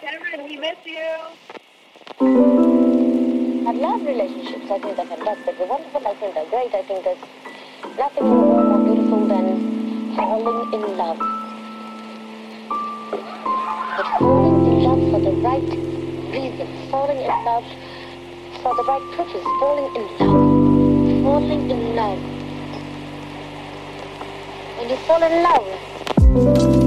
Cameron, we miss you. I love relationships. I think they're fantastic. They're wonderful. I think they're great. I think there's nothing world more beautiful than falling in love. But falling in love for the right reason. Falling in love for the right purpose. Falling in love. Falling in love. When you fall in love,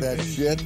that shit.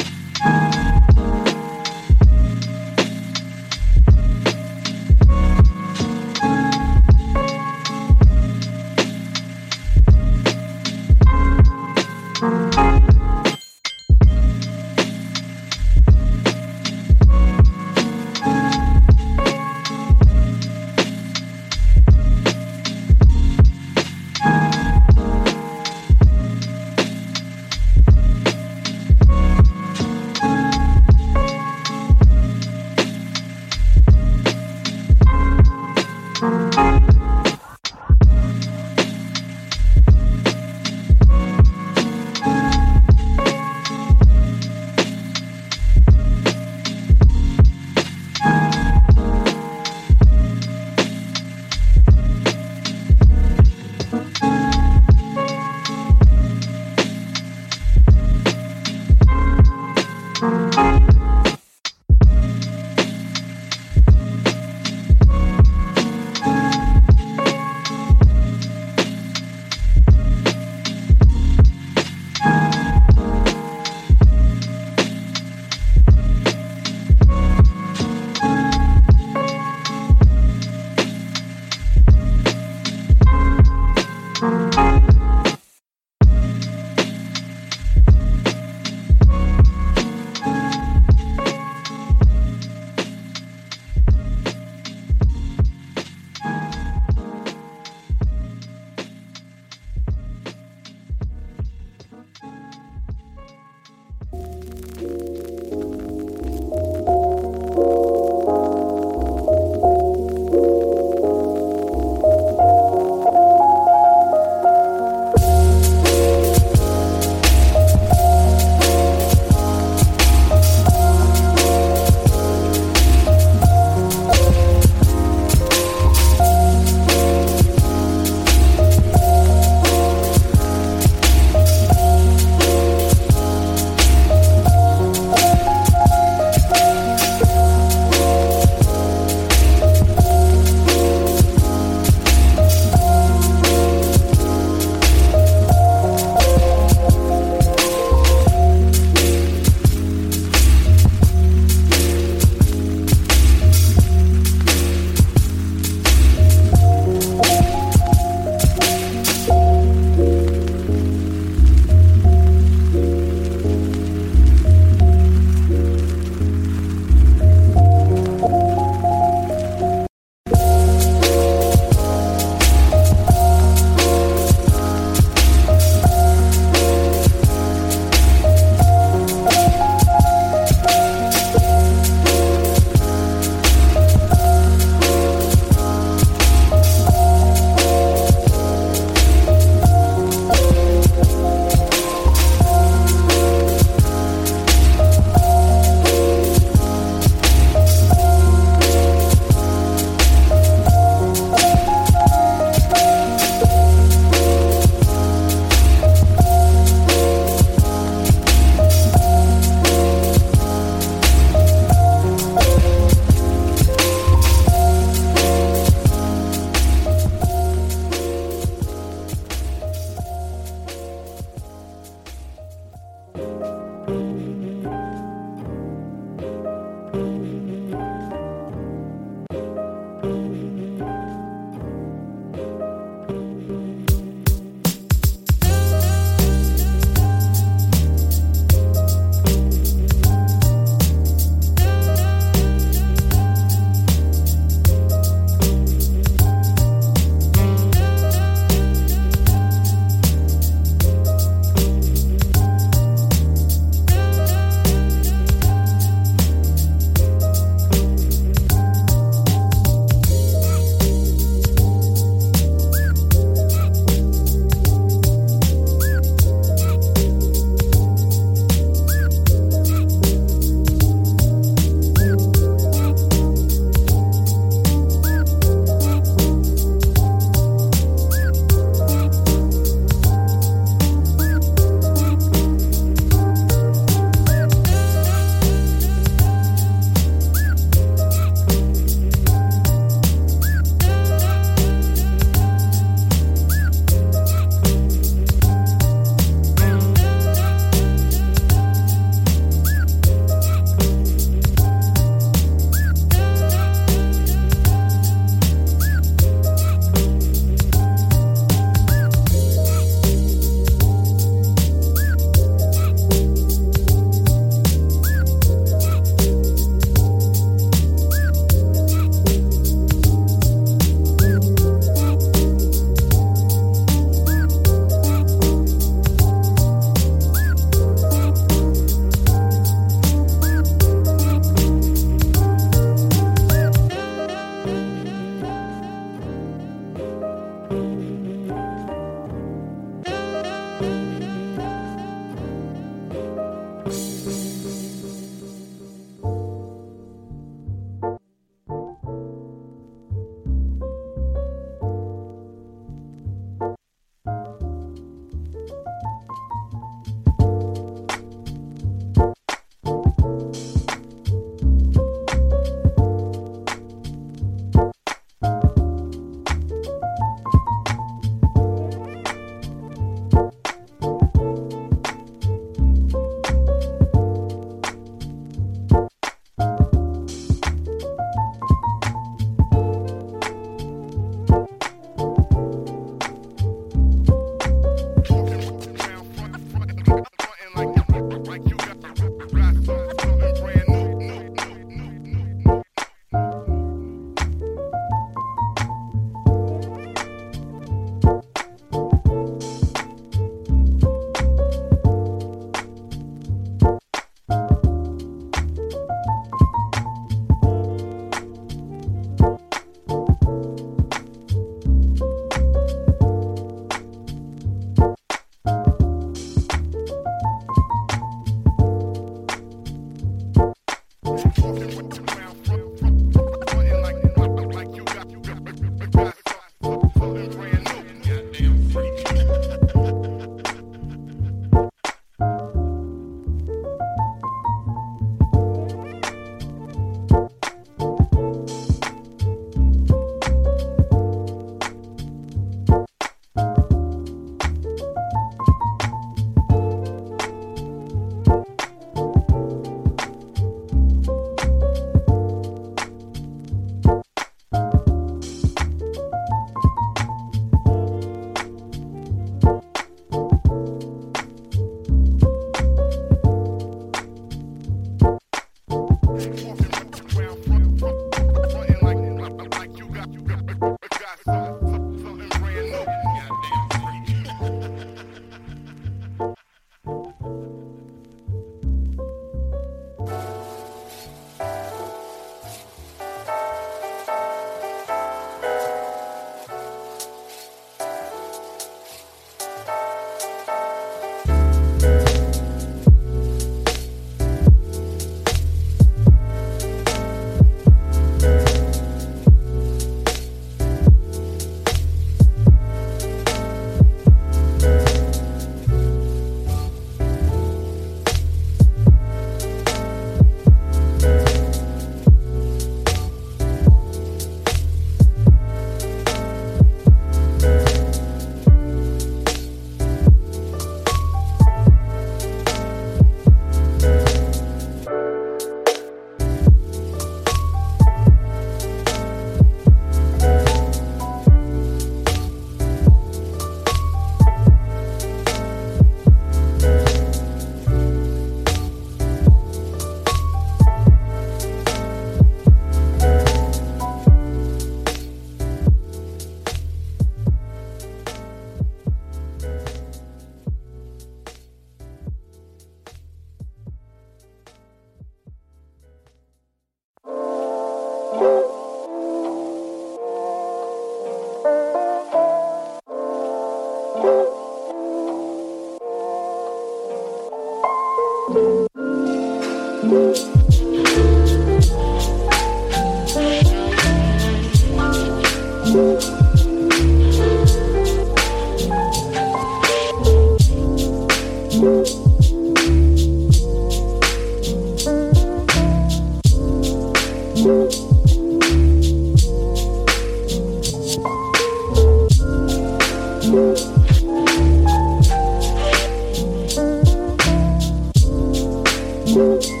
you.